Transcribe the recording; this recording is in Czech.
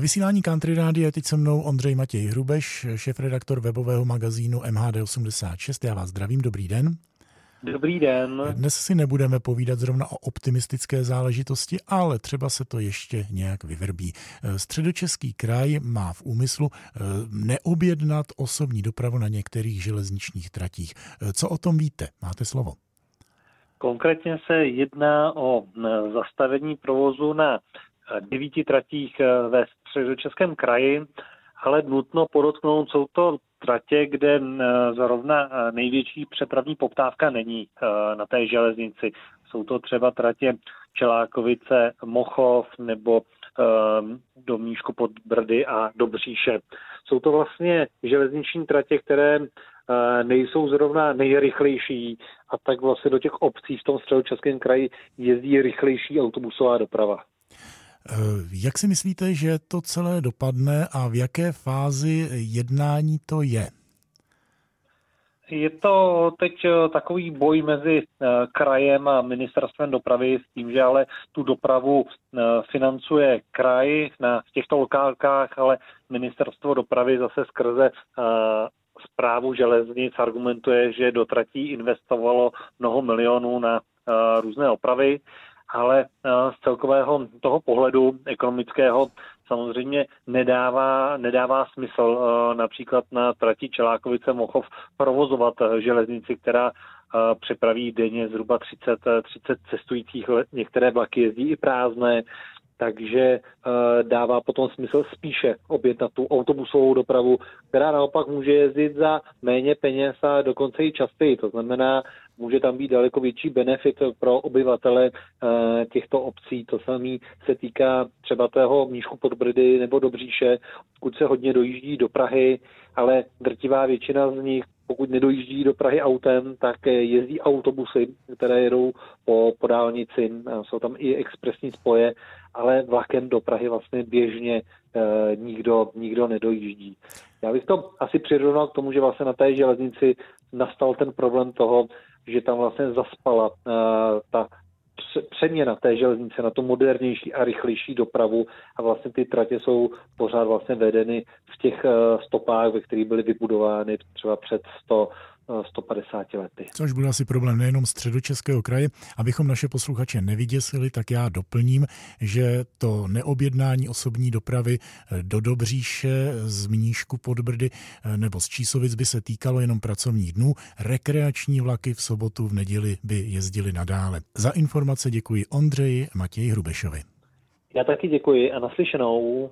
Ve vysílání Country Radio je teď se mnou Ondřej Matěj Hrubeš, šéf-redaktor webového magazínu MHD86. Já vás zdravím, dobrý den. Dobrý den. Dnes si nebudeme povídat zrovna o optimistické záležitosti, ale třeba se to ještě nějak vyvrbí. Středočeský kraj má v úmyslu eh, neobjednat osobní dopravu na některých železničních tratích. Co o tom víte? Máte slovo. Konkrétně se jedná o eh, zastavení provozu na devíti tratích ve středočeském kraji, ale nutno podotknout, jsou to tratě, kde zrovna největší přepravní poptávka není na té železnici. Jsou to třeba tratě Čelákovice, Mochov nebo do Míšku pod Brdy a do Bříše. Jsou to vlastně železniční tratě, které nejsou zrovna nejrychlejší a tak vlastně do těch obcí v tom středočeském kraji jezdí rychlejší autobusová doprava. Eh, jak si myslíte, že to celé dopadne a v jaké fázi jednání to je? Je to teď eh, takový boj mezi eh, krajem a ministerstvem dopravy s tím, že ale tu dopravu financuje kraj na těchto lokálkách, ale ministerstvo dopravy zase skrze zprávu železnic argumentuje, že do tratí investovalo mnoho milionů na různé opravy ale eh, z celkového toho pohledu ekonomického samozřejmě nedává, nedává smysl eh, například na trati Čelákovice Mochov provozovat eh, železnici, která přepraví denně zhruba 30, 30 cestujících, některé vlaky jezdí i prázdné, takže dává potom smysl spíše objednat tu autobusovou dopravu, která naopak může jezdit za méně peněz a dokonce i častěji. To znamená, může tam být daleko větší benefit pro obyvatele eh, těchto obcí. To samé se týká třeba tého Míšku pod Brdy nebo Dobříše, odkud se hodně dojíždí do Prahy, ale drtivá většina z nich pokud nedojíždí do Prahy autem, tak jezdí autobusy, které jedou po, po dálnici, jsou tam i expresní spoje, ale vlakem do Prahy vlastně běžně e, nikdo, nikdo nedojíždí. Já bych to asi přirovnal k tomu, že vlastně na té železnici nastal ten problém toho, že tam vlastně zaspala uh, ta přeměna té železnice na tu modernější a rychlejší dopravu a vlastně ty tratě jsou pořád vlastně vedeny v těch eh, stopách, ve kterých byly vybudovány třeba před 100, 150 lety. Což byl asi problém nejenom středočeského kraje. Abychom naše posluchače nevyděsili, tak já doplním, že to neobjednání osobní dopravy eh, do Dobříše, z Mníšku pod Brdy eh, nebo z Čísovic by se týkalo jenom pracovních dnů. Rekreační vlaky v sobotu, v neděli by jezdili nadále. Za informace děkuji Ondřeji Matěji Hrubešovi. Já taky děkuji a naslyšenou.